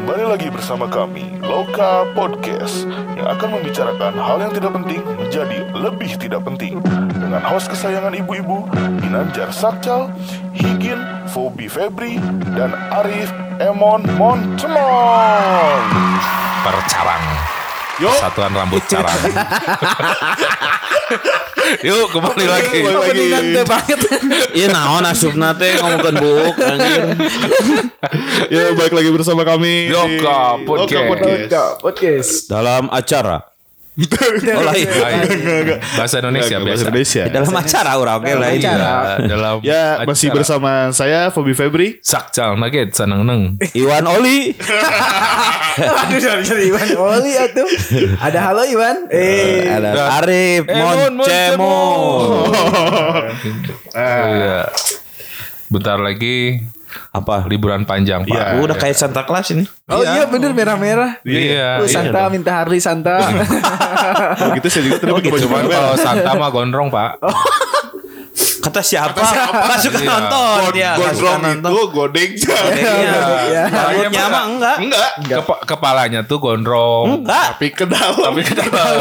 Kembali lagi bersama kami, Loka Podcast, yang akan membicarakan hal yang tidak penting menjadi lebih tidak penting. Dengan host kesayangan ibu-ibu, Ginanjar Sakcal, Higin, Fobi Febri, dan Arif Emon Montemon. percarang. Yuk. Satuan rambut carang. Yuk kembali lagi. Openingan teh banget. Iya naon asupna teh ngomongkeun buk anjir. Ya balik lagi bersama kami Loka di Podcast. Loka. Podcast. Dalam acara. Oh lain. Hai. Bahasa Indonesia Bahasa biasa. Indonesia. Dalam acara orang oke lain. Ya, dalam Ya masih acara. bersama saya Fobi Febri. Sakcal nugget sanang neng. Iwan Oli. Aduh, sorry, sorry, Iwan. Oli atuh. Ada halo Iwan. Eh, Ada Arif Eh, Mon, Moncemo. Iya. Bentar lagi Apa? liburan panjang Pak. Iya. Udah kayak Santa Claus ini. oh iya bener merah-merah. Iya. Oh, Santa minta Harley Santa. Oh gitu saya juga tadi pakai baju Cuman merah. kalau Santa mah gondrong Pak. Kata siapa? Kan suka Iya. nonton dia. Kan suka Gondrong nonton. itu godeng. Iya. Ya. Rambutnya mah enggak. Enggak. Kepa- kepalanya tuh gondrong. Enggak. Tapi ke dalam. Tapi ke dalam.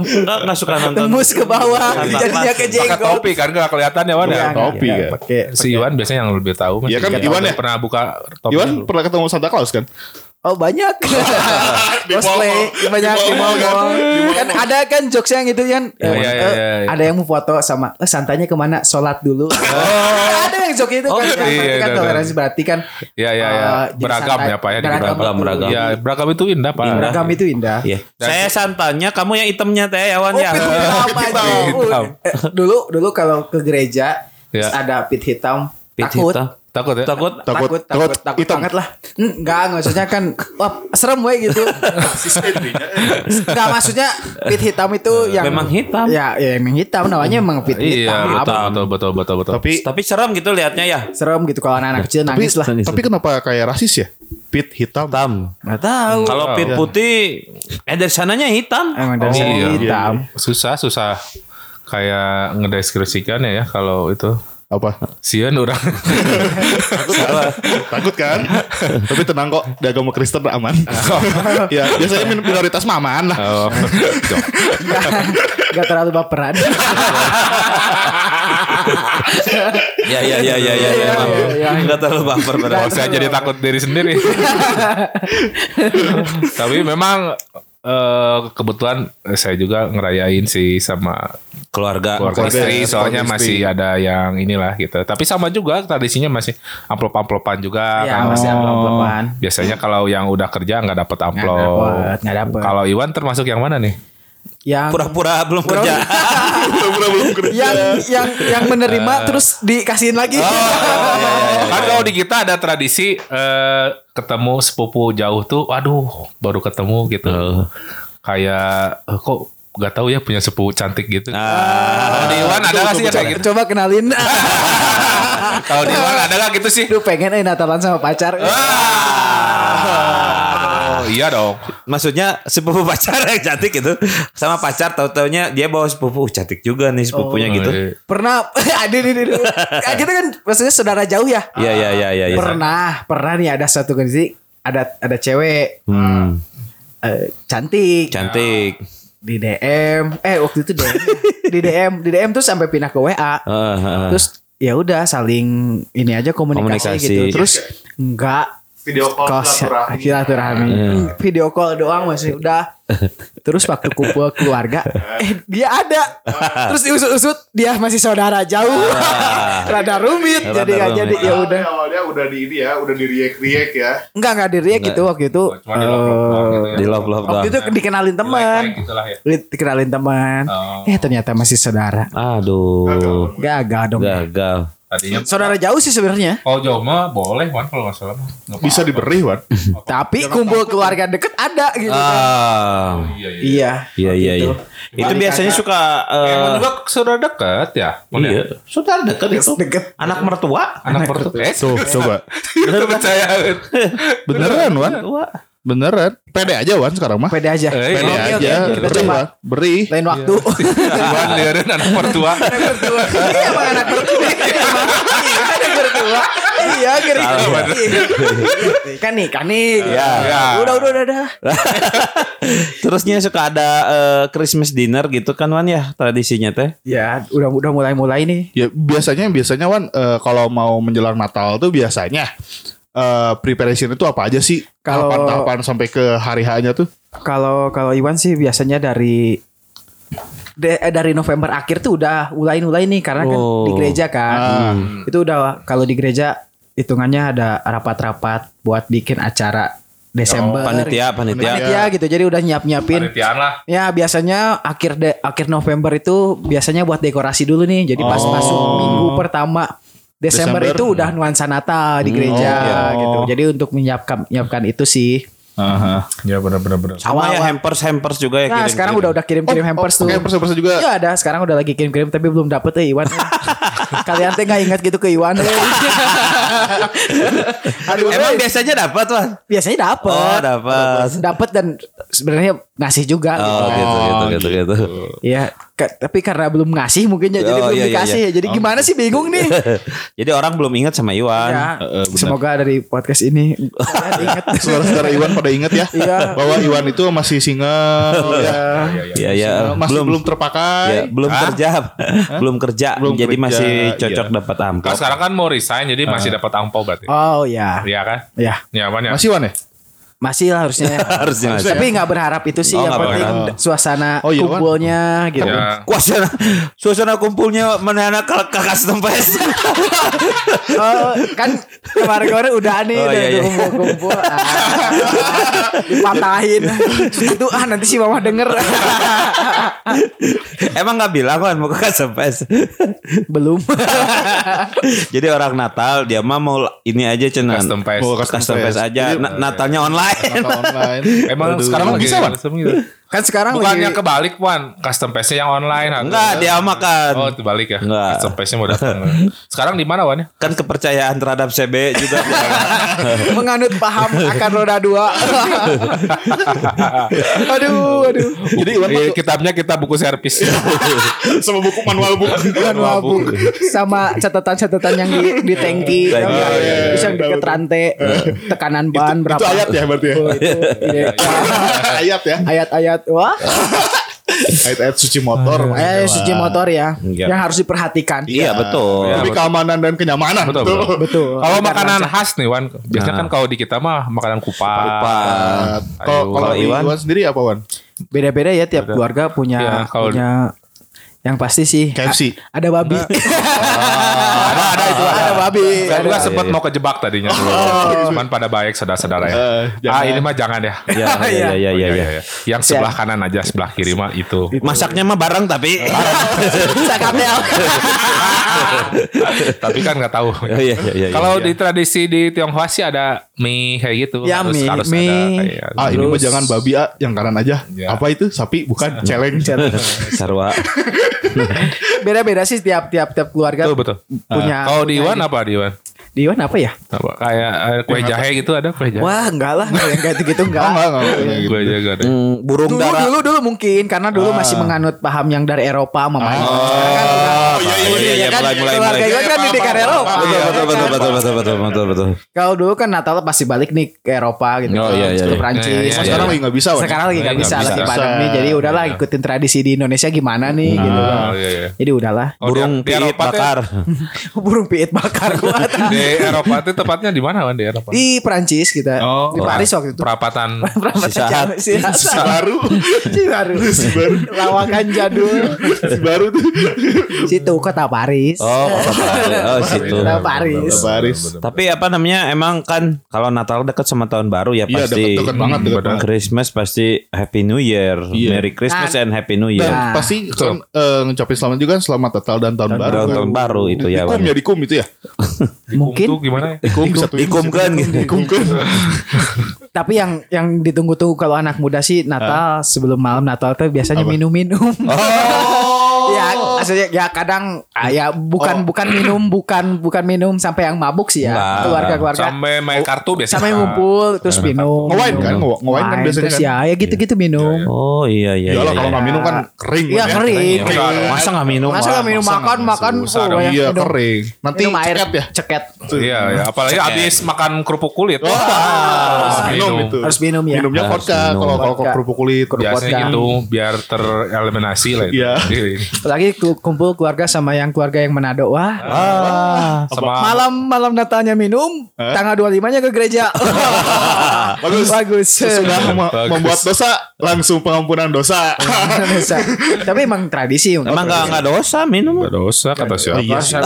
Enggak enggak suka nonton. Tembus ke bawah. Jadinya ke Pakai jenggot. topi kan gak kelihatan ya Wan ya. Iya, topi iya. Pakai. Si Iwan biasanya yang lebih tahu. Iya kan, Iwan ya? Pernah buka topi. Iwan pernah ketemu Santa Claus kan? Oh banyak Cosplay Banyak di mall-mall Kan ada kan jokes yang itu yang Iya, eh, iya, iya, eh, iya. Ada yang mau foto sama eh, Santanya ke mana Sholat dulu Ada yang joke itu Oh, kan iya, berarti kan iya, toleransi berarti kan Iya iya iya. eh, jadi Beragam santai. ya Pak ya. Beragam, beragam, beragam. Iya beragam itu indah Pak. Beragam itu indah Iya. Saya santanya, kamu yang hitamnya teh Yawan Oh, ya. pit hitam aja. hitam. Dulu dulu kalau ke gereja Ya. terus ada pit hitam Pit takut. Takut ya? Takut. Takut- Takut, takut, takut banget lah. Hmm, Enggak, maksudnya kan wah, serem we gitu. Enggak, maksudnya pit hitam itu yang Memang hitam. Ya, ya emang hitam namanya emang pit Iya hitam. betul betul betul betul betul. Tapi Tapi serem gitu liatnya ya. Serem gitu kalau anak-anak kecil tapi, nangis lah. tapi kenapa kayak rasis ya? Pit hitam. Hitam. Enggak tahu. Kalau pit iya. putih, eh dari sananya hitam. Emang dari Oh, iya. hitam. susah susah kayak ngedeskripsikan ya kalau itu. Apa? Sieun orang. Takut kan? tapi tenang kok, di agama Kristen aman. ya, biasanya min- minoritas mah aman lah. Oh, jok. Enggak terlalu baperan. Ya ya ya ya ya. ya, emang. iya. Enggak terlalu baper pada. saya jadi takut diri sendiri. Tapi memang eh, kebetulan saya juga ngerayain sih sama Keluarga. keluarga Keluarga istri ya, soalnya keluarga masih istri. ada yang inilah gitu. Tapi sama juga tradisinya masih amplop-amplopan juga Ya, kan. masih amplop-amplopan. Biasanya kalau yang udah kerja nggak dapat amplop. dapet, enggak dapet. Kalau Iwan termasuk yang mana nih? Yang Pura-pura belum kerja. Pura-pura belum kerja. yang yang yang menerima terus dikasihin lagi. Kan kalau di kita ada tradisi eh, ketemu sepupu jauh tuh, waduh baru ketemu gitu. Kayak eh, kok nggak tahu ya punya sepupu cantik gitu. Kalau di Iwan ada nggak sih yang kayak gitu? Coba kenalin. Kalau di Iwan ada nggak gitu sih? Duh pengen eh Natalan sama pacar. Oh, iya dong. Maksudnya sepupu pacar yang cantik gitu. Sama pacar tahu-taunya dia bawa sepupu Uh, cantik juga nih sepupunya Oh, gitu. iya. Pernah ada nih nih. nih. Kayak kita kan maksudnya saudara jauh ya. Iya iya iya iya. iya. Pernah, pernah nih ada satu kondisi ada ada cewek Hmm, eh, cantik cantik. di DM. Eh waktu itu DM. di DM, di DM terus sampai pindah ke WA. Ah, ah. Terus ya udah saling ini aja komunikasi, Komunikasi. gitu. Terus enggak Video call kos silaturahmi. silaturahmi. Video call doang masih udah. Terus waktu kumpul keluarga, eh dia ada. Terus diusut-usut dia masih saudara jauh. Rada rumit Rada jadi nggak rumit. jadi ya udah. Awalnya udah di ini ya, udah di react-react ya. Enggak enggak di react gitu waktu itu. Cuma di love-love doang gitu ya. Love love Waktu itu dikenalin teman. Ya. Di- Dikenalin teman. Oh. Eh ternyata masih saudara. Aduh. Gagal dong. Gagal. Tadinya Saudara jauh sih sebenarnya. kalau jauh mah boleh Wan kalau nggak salah mah. Bisa diberi, Wan. Tapi kumpul keluarga deket ada gitu kan. Ah. Iya iya. Iya. Iya iya iya. Itu biasanya suka eh, Emang juga saudara dekat ya? Ya? Iya, saudara dekat itu. Deket. Anak mertua. Anak mertua. Eh, Tuh, coba. Bener percaya. Beneran, Wan. Mertua. Beneran. Pede aja, Wan, sekarang mah. Pede aja. Eh, Pede oke, aja. Kita Beri, coba Wan. Beri. lain waktu. Iwan liarin anak mertua. Iya emang anak mertua. Iya, anak mertua. iya kira Salah, iya. kan nih kan nih Ya. Ya. udah udah udah udah Terusnya suka ada eh, Christmas dinner gitu kan Wan ya tradisinya teh. ya udah udah mulai mulai nih Ya biasanya biasanya Wan eh, kalau mau menjelang Natal tuh biasanya eh preparation itu apa aja sih? Kalau- tahapan-tahapan sampai ke hari H-nya tuh? kalau kalau Iwan sih biasanya dari de- eh, dari November akhir tuh udah mulai-mulai nih karena kan Oh. di gereja kan Ah. itu udah kalau di gereja hitungannya ada rapat-rapat buat bikin acara Desember Panitia, panitia. panitia gitu jadi udah nyiap-nyiapin Panitiaan lah. Ya biasanya akhir de akhir November itu biasanya buat dekorasi dulu nih. Jadi pas Oh. masuk minggu pertama Desember, Desember. itu udah nuansa Natal di gereja Oh, iya. gitu. Jadi untuk menyiapkan menyiapkan itu sih. Ya benar benar benar. Sama ya hampers hampers juga ya Nah kirim. sekarang udah udah kirim-kirim hampers tuh. Oke, hampers juga. Ya ada sekarang udah lagi kirim-kirim tapi belum dapet ya Iwan. Kalian teh nggak ingat gitu ke Iwan. eh. Aduh, Emang eh, biasanya dapat Wan? biasanya dapet. Oh dapat. Dapet dan sebenarnya ngasih juga. Oh gitu. gitu gitu gitu gitu. Ya, ka- tapi karena belum ngasih mungkin ya, jadi Oh, belum iya, iya, dikasih iya. ya. Jadi gimana sih bingung nih? Jadi orang belum ingat sama Iwan. ya, eh, benar. semoga dari podcast ini ingat. Saudara-saudara Iwan pada ingat ya Iya. bahwa Iwan itu masih single ya. Iya ya, masih belum, belum terpakai. ya, belum kerja, belum kerja, Belum jadi kerja, masih cocok iya. dapat amplop. Kan sekarang kan mau resign jadi masih dapat angpau berarti. Oh ya, Iya kan? ya Ya ya. Masih Wan ya? Masih lah harusnya. Harusnya tapi nggak berharap itu sih Oh, yang penting berharap. suasana Oh, iya, Wan. kumpulnya gitu. Ya. Suasana, suasana kumpulnya mana anak ke custom fest. Oh, kan kemarin-kemarin udah nih Oh, udah iya, iya. kumpul-kumpul. Ah, dipatahin. Itu ah nanti si mama denger. Emang nggak bilang kan mau ke custom fest. Belum. jadi orang Natal dia mah mau ini aja cuman Custom fest. Mau custom, custom aja. Jadi- Na- Natalnya online. Online. Emang Aduh. sekarang bisa, custom gitu. Kan sekarang Bukannya lagi kebalik Wan, custom paste yang online. Enggak, dia makan. Oh, kebalik ya. Enggak. Custom paste mau datang. Sekarang di mana Wan ya? Kan kepercayaan terhadap CB juga. menganut paham akan roda dua. aduh, aduh. Jadi Iwan Iya, masuk kitabnya kita buku servis. sama buku manual buku. Manual book sama catatan-catatan yang di, di tangki, nggak? iya, iya, terus yang iya, deket rantai, tekanan ban berapa? Itu ayat ya berarti ya. Oh, itu, iya. ayat ya. Ayat-ayat, wah, Ayat-ayat suci motor. eh suci motor ya, Iya. yang harus diperhatikan. iya betul. Demi keamanan dan kenyamanan. Betul, betul. Betul. Kalau makanan lancar. khas nih Wan, biasanya kan kalau di kita mah makanan kupat. Kupat. Kalau Iwan? Iwan sendiri apa Wan? Beda-beda ya tiap Beda. keluarga punya kalau- punya yang pasti sih KFC. a- ada babi. ada ada itu ada. Ada babi. Saya juga sempat mau kejebak tadinya. Cuman pada baik saudara-saudara ya. Eh, ah jangan. ini mah jangan ya. Iya, iya, iya, iya, Oh, iya. iya. Yang sebelah kanan aja, sebelah kiri mah itu. Masaknya mah bareng tapi. Sakatel. Tapi kan nggak tahu. Oh, iya, iya, iya, Kalau iya. di tradisi di Tionghoa sih ada mie kayak gitu. Ya, harus, mie, harus mie. ada kayak. Ah ini mah jangan babi ah, yang kanan aja. Ya. Apa itu? Sapi bukan celeng. Sarwa. Beda-beda sih tiap tiap tiap keluarga Betul betul. punya. Kalau di Iwan apa di Iwan? Di Iwan apa ya? Apa kayak eh, kue jahe gitu ada kue jahe? Wah enggak lah yang kayak gitu enggak. Oh, enggak, enggak, enggak, gitu. Kue jahe gak ada. Hmm, burung Dulu dara. dulu dulu mungkin karena dulu masih menganut paham yang dari Eropa mama. Sekarang kan Oh, iya, iya, iya, iya, kan mulai, mulai, keluarga mulai. Iwan kan didikan Eropa. Betul, betul, betul, betul, betul, betul, betul, betul. Kalau dulu kan Natal pasti balik nih ke Eropa gitu. Oh, iya, iya, Ke iya. Prancis. Iya, iya, iya. Sekarang lagi nggak bisa. Sekarang lagi nggak bisa, lagi pandemi. Jadi udahlah Iya. ikutin tradisi di Indonesia gimana nih gitu. Oh, iya, iya. Jadi udahlah. Oh, Burung piit bakar. Burung piit bakar gua. Di Eropa itu tepatnya di mana Wan di Eropa? di Prancis kita. Oh, di Paris waktu itu. Perapatan Perapatan Sisahat. jam- sisahat. Si baru. Si baru. baru. Lawakan jadul. Si baru tuh. Situ kota Paris. Oh, kota Paris. Oh, situ. Kota Paris. Baris. Tapi apa namanya emang kan kalau Natal dekat sama tahun baru ya Iya pasti deket-deket banget deket banget. Christmas pasti Happy New Year, Iya. Merry Christmas Nah, and Happy New Year. Dan Nah, pasti kan eh, ngucapin selamat juga kan selamat Natal dan tahun baru. Tahun, kan. tahun baru itu ya. Ikum Wan. ya dikum itu ya. Mungkin. Itu gimana ya? Ikum bisa tuh. Ikum kan gitu. Ikum kan. Tapi yang yang ditunggu-tunggu kalau anak muda sih Natal sebelum malam Natal tuh biasanya minum-minum. Oh. ya Maksudnya ya kadang ah, ya bukan bukan minum bukan bukan minum sampai yang mabuk sih ya. Enggak. Keluarga-keluarga Sampai main kartu biasa. sampai ngumpul terus minum. Nge-wine kan? nge-wine kan biasanya terus kan? ya ya gitu-gitu minum. Oh iya iya. Iyalah iya, kalau iya. nggak minum kan kering. Iya kan ya. kering. Masa nggak minum? Masa nggak minum makan makan oh, Iya minum. kering. Nanti minum air ceket ya. ceket. Iya, ya. apalagi habis makan kerupuk kulit. Harus minum itu. Harus minum ya. Minumnya vodka kalau kalau kerupuk kulit. Biasanya gitu biar tereliminasi lah itu. Iya. Kumpul keluarga sama yang keluarga yang Manado. Wah. Ah. Sama Malam malam Natalnya minum, tanggal 25-nya ke gereja. Bagus. Bagus. Sudah mem- Bagus. membuat dosa langsung pengampunan dosa. Bisa. Tapi emang tradisi Emang nggak nggak dosa minum? Gak dosa kata siapa. Iya sih.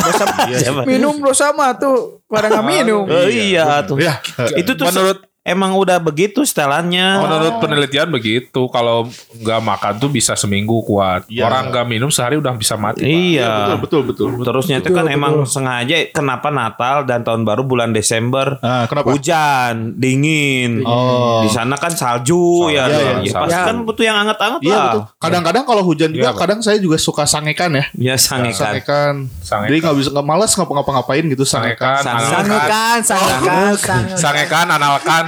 Siapa? minum dosa mah tuh pada nggak minum. Oh, iya tuh. Ya. Itu tuh Menurut- emang udah begitu setelannya. Menurut penelitian begitu, kalau nggak makan tuh bisa seminggu kuat. Iya. Orang nggak minum sehari udah bisa mati. Pak. Iya. Betul betul betul. Terusnya itu kan emang sengaja kenapa Natal dan tahun baru bulan Desember Ah, kenapa? hujan dingin Oh. di sana kan salju ya, iya, ya, iya. pasti Ya. kan butuh yang anget-anget Iya lah betul. Kadang-kadang kalau hujan juga, Iya, kadang saya juga suka sangekan ya. ya sangekan Sangekan. Sangekan. Jadi nggak bisa nggak malas ngapa-ngapain gitu sangekan. Sangekan, analkan, Sangekan, sangekan, sangekan, sangekan, analkan.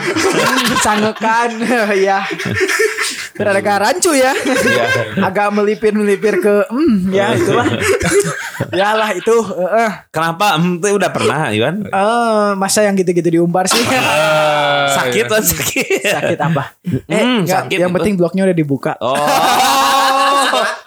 Sangekan, ya. Rada rancu ya. Agak melipir-melipir ke, hmm, ya itulah. ya lah itu. eh, eh. kenapa Em, itu udah pernah Iwan Eh, masa yang gitu-gitu diumbar sih? sakit kan sakit Sakit apa? Eh, Hmm, enggak, sakit yang itu. penting bloknya udah dibuka. oh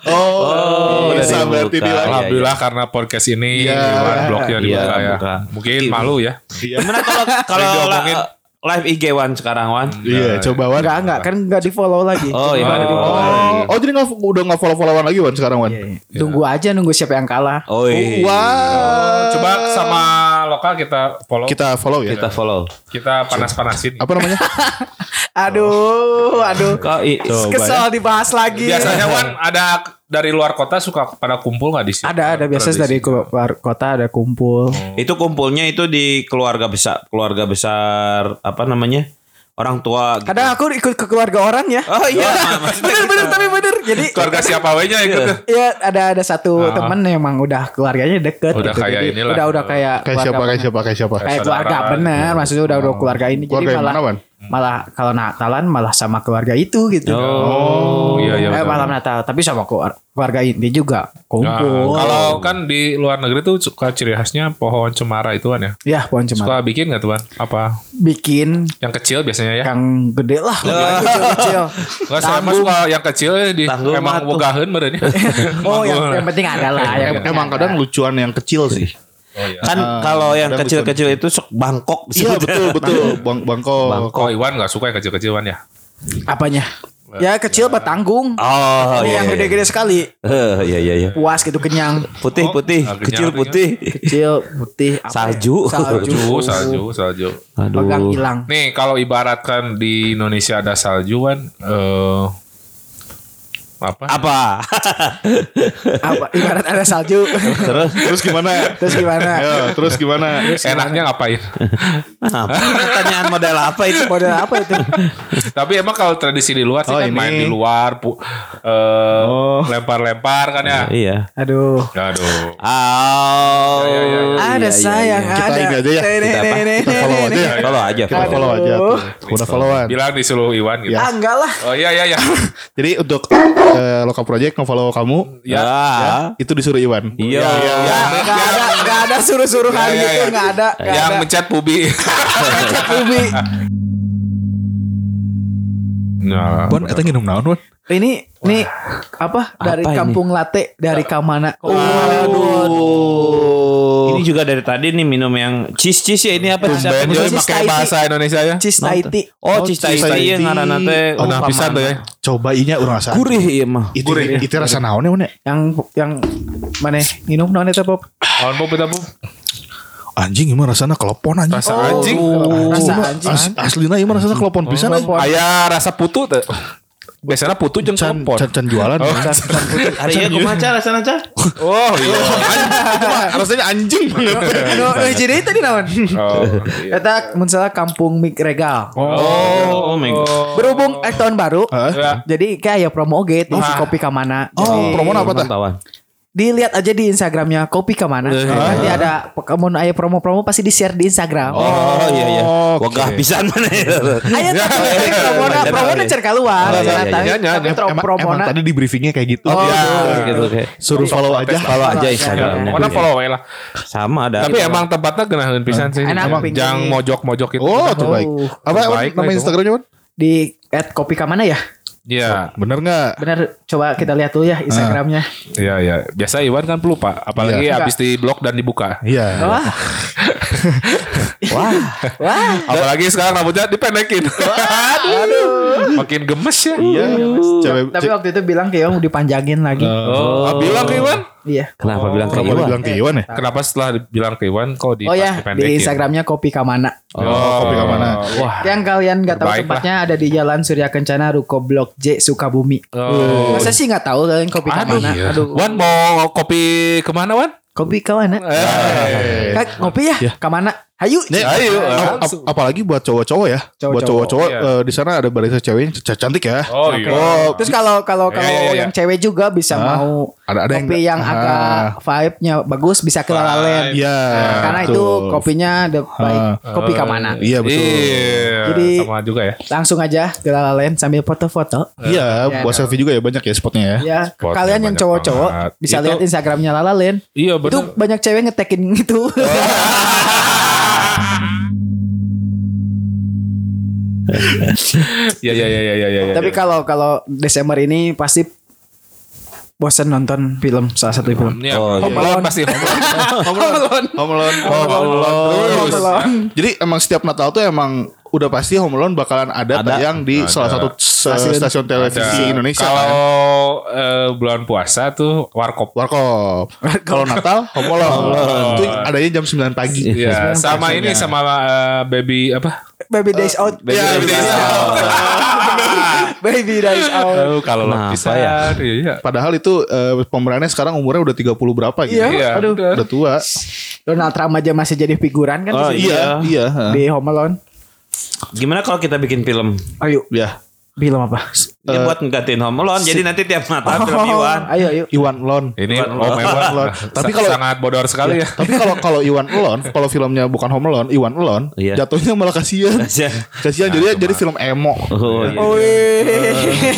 Oh, udah bisa dibuka. berarti bilang. Alhamdulillah karena podcast ini Iya. Iwan bloknya Iya, dibuka ya. buka. Mungkin malu ya. gimana kalau kalau. Live IG Wan sekarang Wan Iya, coba Wan. Enggak, enggak, kan enggak di-follow lagi. oh iya Oh. ada di bawah. Oh, oh jadi nggak udah nggak follow followan lagi Wan sekarang Wan? Iya, iya. Tunggu aja nunggu siapa yang kalah. oh iya Wah. Coba sama lokal kita follow. Kita, kita follow ya. kita follow panas-panasin. Apa namanya? Aduh, aduh. kok Kesel dibahas lagi. Biasanya Wan ada dari luar kota suka pada kumpul nggak di sini? ada ada biasa Tradisi. dari keluar kota ada kumpul. Itu kumpulnya itu di keluarga besar, keluarga besar apa namanya? Orang tua. gitu. Kadang aku ikut ke keluarga orang ya. Oh iya, bener bener tapi bener. Jadi keluarga siapa nya ikut. ya ada ada satu Ah. temen yang emang udah keluarganya deket. Udah gitu. kayak Jadi inilah. Udah udah kayak Kayak siapa? Kayak siapa? Kayak siapa? kayak keluarga bener maksudnya udah udah keluarga ini Keluarga jadi yang malah mana? Malah kalau Natalan malah sama keluarga itu gitu Oh, iya iya. eh, malam Natal tapi sama keluar- keluarga inti juga Nah, kumpul kalau kan di luar negeri tuh suka ciri khasnya pohon cemara itu kan ya. ya pohon cemara Suka bikin nggak tuan? Apa? bikin Yang kecil biasanya ya? yang gede lah kecil kecil Enggak saya mah suka yang kecil ya di Tanggung emang bogaheun badannya. oh yang, yang penting ada lah yang penting Emang ada. kadang lucuan yang kecil sih. Kan Ah, kalau yang kecil-kecil itu sok Bangkok Iya betul betul. Bang Bangkok. Oh Iwan nggak suka yang kecil-kecil Wan ya? apanya ya kecil bertanggung Oh Ini iya. yang iya. gede-gede sekali Eh, iya iya iya. puas gitu kenyang Putih-putih, Oh, kecil kenyang, putih. kecil putih apa Salju. ya? salju Salju, salju, salju. pegang Aduh. hilang Nih kalau ibaratkan di Indonesia ada salju kan eh apa? Apa? apa ibarat ada salju Terus Terus gimana? terus gimana Ya, terus gimana? Enaknya ngapain? apa? Pertanyaan model apa itu? model apa itu Tapi emang kalau tradisi di luar sih Oh, kan ini. main di luar, pu- eh, Oh. lempar-lempar kan ya. Iya. aduh Aduh. Oh. Ya, ya, ya. ada iya, sayang iya. Kita ada ini aja ya. Kita apa? Kita follow aja ya. Follow aja. Kita follow aja. Udah followan. Bilang disuruh Iwan gitu. Ya. ah enggak lah Oh iya iya iya. Jadi untuk eh, lokal project nge-follow kamu Ya. Ya. itu disuruh Iwan. Iya. Ya, Enggak ada enggak ada suruh-suruh hal Ya, ya, gitu ya. enggak ada enggak Yang ada mencet pubi. Ubi. Nah, Wan, eta nginum naon, Wan? ini nih apa dari Apa ini? kampung latte dari Kamana Oh. Ini juga dari tadi nih minum yang cheese cheese ya ini apa? Tumben Cheese Joy Thai pakai bahasa Indonesia ya. cheese Thai tea Oh, cheese Thai tea tea. ngaranna teh. Oh, nah, pisan tuh ya. Coba inya urang rasa. Gurih iya mah. Itu itu rasa naon ya, ya? yang yang mana minum non itu pop Kawan pop kita pop. Anjing gimana rasanya kelepon anjing. Rasa anjing. rasa Cuma anjing as, aslina ieu mah rasanya kelepon pisan anjing. Aya rasa putu tuh. Biasanya putu jeung Can, kelepon. can, can jualan. Oh, Ada ya kumaha cara sana cara? Oh iya. Rasanya anjing banget. jadi tadi naon Oh. iya. Eta misalnya kampung mik regal Oh, oh my god. berhubung eh tahun baru Ya. jadi kayak promo oge si kopi kamana Oh, promo apa tah? Dilihat aja di Instagramnya kopi ke mana nanti ada kamu aya promo-promo pasti di share di Instagram Oh iya iya. Oke. Wagah pisan mana ya. Ayo tapi promona Bener, promona bener. cer keluar Oh, iya, Jangan iya, tapi- iya. tapi Iya, tro- Emang, promona emang tadi di briefingnya kayak gitu. Oh, Ya. gitu. Suruh follow aja. Follow aja Instagramnya. Pokoknya follow we lah. Sama ada. Tapi emang tempatnya genahin pisan sih. Enak, Emang pinggir. Jang mojok-mojok itu. Oh, itu baik. Oh. Apa Wan? Baik lah nama itu. Instagramnya di at kopi ke mana ya Iya, Bener nggak? benar coba kita lihat dulu ya Instagramnya iya, iya. Biasa Iwan kan pelupa, apalagi Iya. habis di blok dan dibuka. Iya. wah wah wah Apalagi sekarang rambutnya dipendekin. Aduh. Makin gemes ya. Iya. Cewek, tapi waktu itu bilang kayak mau dipanjangin lagi Oh, ah, bilang ke Iwan? Iya Kenapa bilang kayak Kenapa Iwan? bilang ke Iwan ya? Kenapa setelah bilang ke Iwan kok di oh ya di Instagramnya kopi ke mana Oh, kopi ke mana? Wah. yang kalian nggak tahu tempatnya ada di Jalan Surya Kencana Ruko Blok J Sukabumi Oh. masa sih nggak tahu kalian kopi Aduh, ke mana iya. aduh Wan mau kopi ke mana Wan? kopi ke mana Eh. Kak, ngopi ya ke mana Hayu Nih, Ayo, ap- ap- apalagi buat cowok-cowok ya. Cowok-cowok. buat cowok-cowok Iya. eh, di sana ada barisan cewek yang cantik ya. Oh iya. Oh, Terus kalau kalau Iya, kalau iya, iya. yang cewek juga bisa Ah, mau ada- ada yang kopi yang, agak ah. vibe-nya bagus bisa ke La La Land. Iya. Karena itu kopinya the baik kopi ke mana. Iya betul. Iya. Jadi- sama juga ya. Langsung aja ke La La Land sambil foto-foto. Iya, Iya. buat selfie juga ya banyak ya spotnya ya. Ya, Spotnya kalian yang cowok-cowok bisa Itu- lihat Instagramnya La La Land. Iya Itu betul. banyak cewek ngetekin itu. Iya iya iya iya iya. iya. Tapi kalau kalau Desember ini pasti bosan nonton film salah satu film. Iya, Oh, iya. Home Alone pasti Home Alone. Home Alone. Home Alone. Home Alone. Home Alone. Jadi emang setiap Natal tuh emang udah pasti Home Alone bakalan ada, Ada. tayang di Ada. salah satu Stasiun. stasiun, televisi Ada. Indonesia. Kalau kan. eh, bulan puasa tuh warkop. Warkop. Kalau Natal Home Alone. Itu adanya jam 9 pagi. Iya, sama ini sama eh, baby apa? Baby Days Out. Baby Iya, Days Days Out. Baby Days Out. Aduh, kalau Kenapa lapisan ya? iya. Padahal itu eh, pemerannya sekarang umurnya udah 30 berapa gitu. Iya. Iya, Aduh. Udah tua. Donald Trump aja masih jadi figuran kan Oh, sini. Iya, iya. di Home Alone. Gimana kalau kita bikin film? Ayo, Ya. film apa? Ini buat nggantiin Home Alone. Jadi nanti tiap Natal film Iwan. Ayo, ayo. Iwan Lon. Ini Iwan Om Alone. Ewan lah. Tapi kalau- sangat bodor sekali ya. Tapi kalau kalau Iwan Alone, kalau filmnya bukan Home Alone, Iwan Alone, Iya. jatuhnya malah kasihan. Kasihan. Kasihan jadi jadi film emo. Oh, iya. Oh,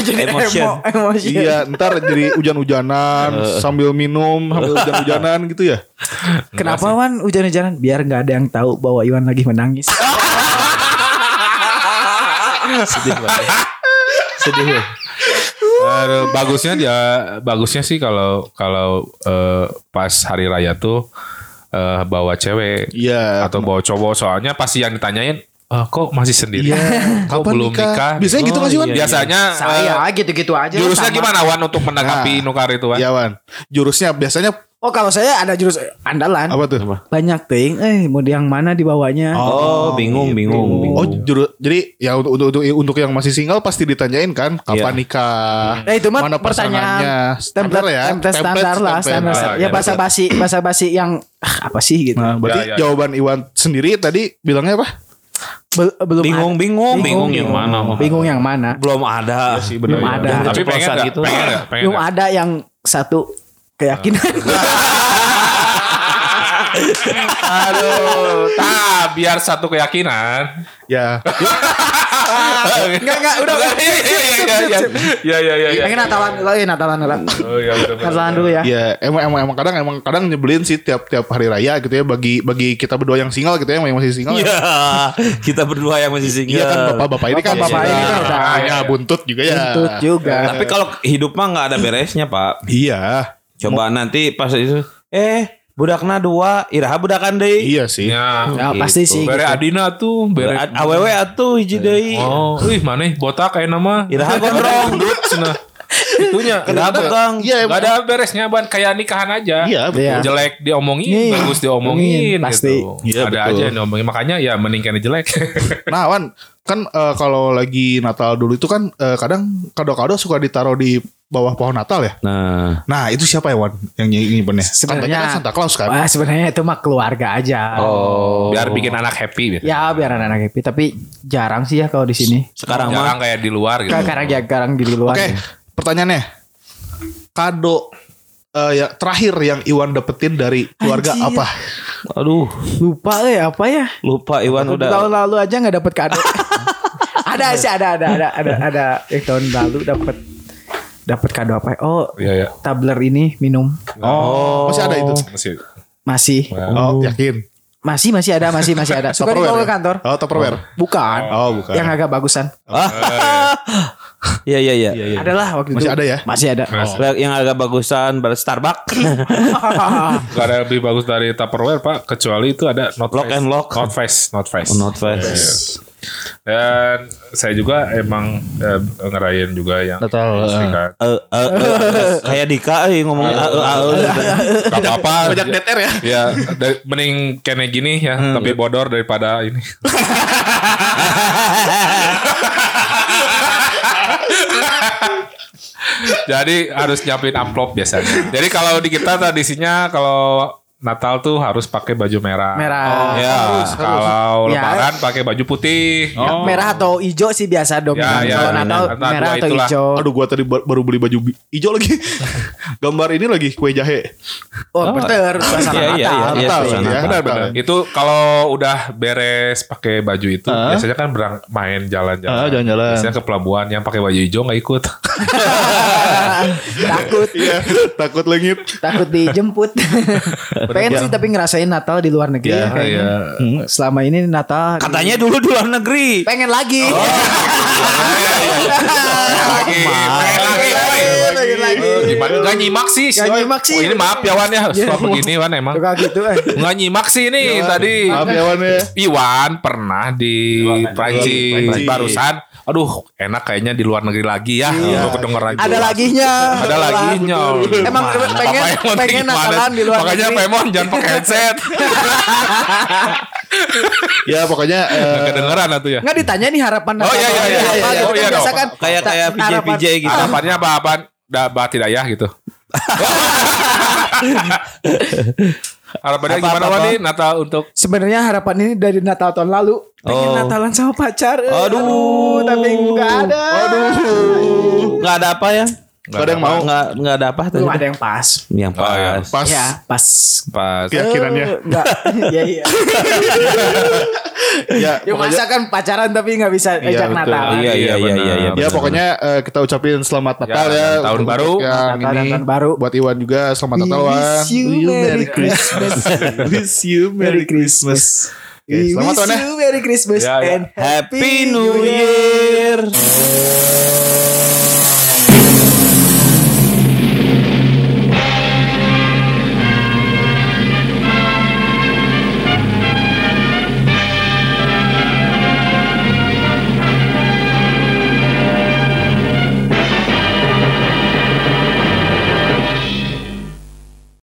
jadi Emotion. emo, emotion. Iya, ntar jadi hujan-hujanan sambil minum, sambil hujan-hujanan gitu ya. Kenapa Wan hujan-hujanan? Biar nggak ada yang tahu bahwa Iwan lagi menangis. Sedih banget. Sedih. ya. Aduh, bagusnya dia bagusnya sih kalau kalau eh, pas hari raya tuh eh, bawa cewek Iya. atau bawa cowok soalnya pasti yang ditanyain "Ah, kok masih sendiri? Iya. Kok Kapan belum nikah? nikah? Biasanya gitu nggak sih, Wan? iya, Biasanya Saya eh, gitu-gitu aja. jurusnya sama. gimana Wan untuk menanggapi Nah. nukar itu Wan? Iya, Wan. Jurusnya biasanya Oh kalau saya ada jurus andalan. apa tuh? Banyak ting. Eh mau yang mana dibawanya? Oh, bingung, bingung, bingung. Oh, jurus. Jadi ya untuk untuk untuk, untuk yang masih single pasti ditanyain kan kapan Iya. nikah? Eh itu mah mana pertanyaan pasangannya? template Standar ya. template standar lah standar. Ah, ya iya, bahasa basi bahasa basi yang ah, apa sih gitu. Nah, berarti Ya, ya, ya. jawaban Iwan sendiri tadi bilangnya apa? Bel- belum Bingung, ada. bingung, bingung yang mana? Bingung yang mana? Belum ada. Belum ada. Tapi pengen gitu. Pengen nggak? Pengen Belum ada yang satu keyakinan. Aduh, tak biar satu keyakinan. Ya. Enggak enggak udah. Iya iya iya iya iya iya. iya. Pengen Natalan dulu ya Natalan dulu. Oh iya betul. betul. Natalan dulu ya. Ya emang emang emang kadang emang kadang nyebelin sih tiap tiap hari raya gitu ya bagi bagi kita berdua yang single gitu ya yang masih single. Iya, kita berdua yang masih single. Iya kan bapak-bapak ini kan Bapak-bapak ini kan udah- hanya buntut juga ya. Tuntut juga. Tapi kalau hidup mah nggak ada beresnya, Pak. Iya. Coba nanti pas itu eh budakna dua, iraha budakan deui. Iya sih. Ya. Ya Gitu. pasti sih. Bere gitu. Adina tuh, bere Ad- Awewe atuh hiji deui. Oh, ih mana botak kayak nama. Iraha gondrong. Cenah. Itunya. Iraha pegang. Iya Gak emang. ada beresnya ban kayak nikahan aja. Iya betul. Iya. Jelek diomongin, Iya. bagus diomongin Iya, pasti. gitu. Iya, ada betul. aja yang diomongin makanya ya mending kena jelek. Nah Wan kan eh, kalau lagi Natal dulu itu kan eh, kadang kado-kado suka ditaruh di bawah pohon Natal ya. Nah, Nah itu siapa ya Wan yang nyimpennya? Sebenarnya Katanya kan Santa Claus kan. Wah, sebenarnya itu mah keluarga aja. oh. Biar bikin anak happy gitu. Ya biar anak-anak happy. Tapi jarang sih ya kalau di sini. sekarang Jarang mah kayak di luar gitu. Karena ya jarang di luar. Oke pertanyaannya kado eh, ya terakhir yang Iwan dapetin dari keluarga Anjir. apa? Aduh, Lupa eh apa ya? lupa Iwan Tahun udah. lalu aja nggak dapet kado. ada sih ada ada ada ada ada yang tahun lalu dapat dapat kado apa? ya? Oh, Iya ya. tabler ini minum. Oh, masih ada itu. Masih. Masih. Oh, yakin. Masih masih ada, masih masih ada. Suka dibawa ke ya? kantor? Oh, Tupperware. Bukan. Oh, bukan. Yang agak bagusan. Iya iya iya. Adalah waktu Masih itu. ada ya? Masih ada. Yang agak bagusan ber Starbucks. Gak ada yang lebih bagus dari Tupperware pak kecuali itu ada not Lock face. and lock. not face not face Not fast. Dan saya juga emang eh, ngerayain juga yang Natal, pasti eh. kan. Eh, eh, eh, kayak Dika eh, ngomongnya eh, eh, eh. Gak apa-apa Banyak DTR ya? ya dari- mending kene gini ya tapi bodor daripada ini jadi harus nyiapin amplop biasanya jadi kalau di kita tradisinya kalau Natal tuh harus pakai baju merah Merah. ya kalau Ya. lebaran pakai baju putih Ya, Merah atau hijau sih biasa dominan. Ya, ya, Kalau dominan. Natal Antara merah atau itulah. hijau. Aduh, gua tadi bar- baru beli baju hijau lagi. Gambar ini lagi kue jahe. Oh, bener. Suasana Iya, iya, Natal. iya, iya, Natal, ya. Benar, Natal. benar. Itu kalau udah beres pakai baju itu, biasanya kan berang main jalan-jalan. Ah, jalan-jalan. Biasanya ke pelabuhan yang pakai baju hijau nggak ikut. takut. Iya, takut lengit. takut dijemput. Pengen sih tapi ngerasain Natal di luar negeri Ya, ya, kayaknya. iya. Hmm, Selama ini Natal Katanya dulu di luar negeri. pengen lagi. lagi, pengen lagi. Pengen lagi. Gimana? Gak nyimak sih. Nggak nyimak sih. Oh, ini maaf ya Wan ya. Suka begini Wan emang. Suka gitu eh. Nggak nyimak sih ini tadi. Maaf ya, Wan ya. Iwan pernah di Prancis Prancis. barusan. Aduh, enak kayaknya di luar negeri lagi ya. Iya. Gue kedenger lagi. Ada laginya. Ada laginya. Emang Mana? pengen- pengen? Natalan di luar Makanya negeri. Paemon jangan pakai headset. Ya, pokoknya Nggak kedengeran atuh ya. Nggak ditanya nih harapan Oh, iya, iya, iya, apa iya. gitu Oh, kan iya biasa dong. kan Kayak kayak PJ harapan- PJ gitu. Harapannya apa bat tidak ya gitu. Harapannya Apa, gimana apa, Wan apa? nih Natal untuk Sebenarnya harapan ini dari Natal tahun lalu pengen Oh. Natalan sama pacar. eh. Aduh. tapi nggak ada. Nggak ada apa ya? Gak ada yang mau. Nggak nggak ada apa Belum ada yang pas. Yang Oh, iya. pas. Pas Ya, pas. pas keyakinannya. Eh, Enggak. Iya, iya. ya, Ya pokoknya, masa kan pacaran tapi nggak bisa Iya, ajak betul. Natal. Iya iya iya iya. iya, ya benar. pokoknya eh, kita ucapin selamat Natal Ya, ya. tahun untuk baru. Yang Natal ini tahun baru. buat Iwan juga selamat We Natal Wan. wish you Merry Christmas. wish you Merry Christmas. We selamat wish Wan ya. you Merry Christmas Ya, ya. and Happy New Year.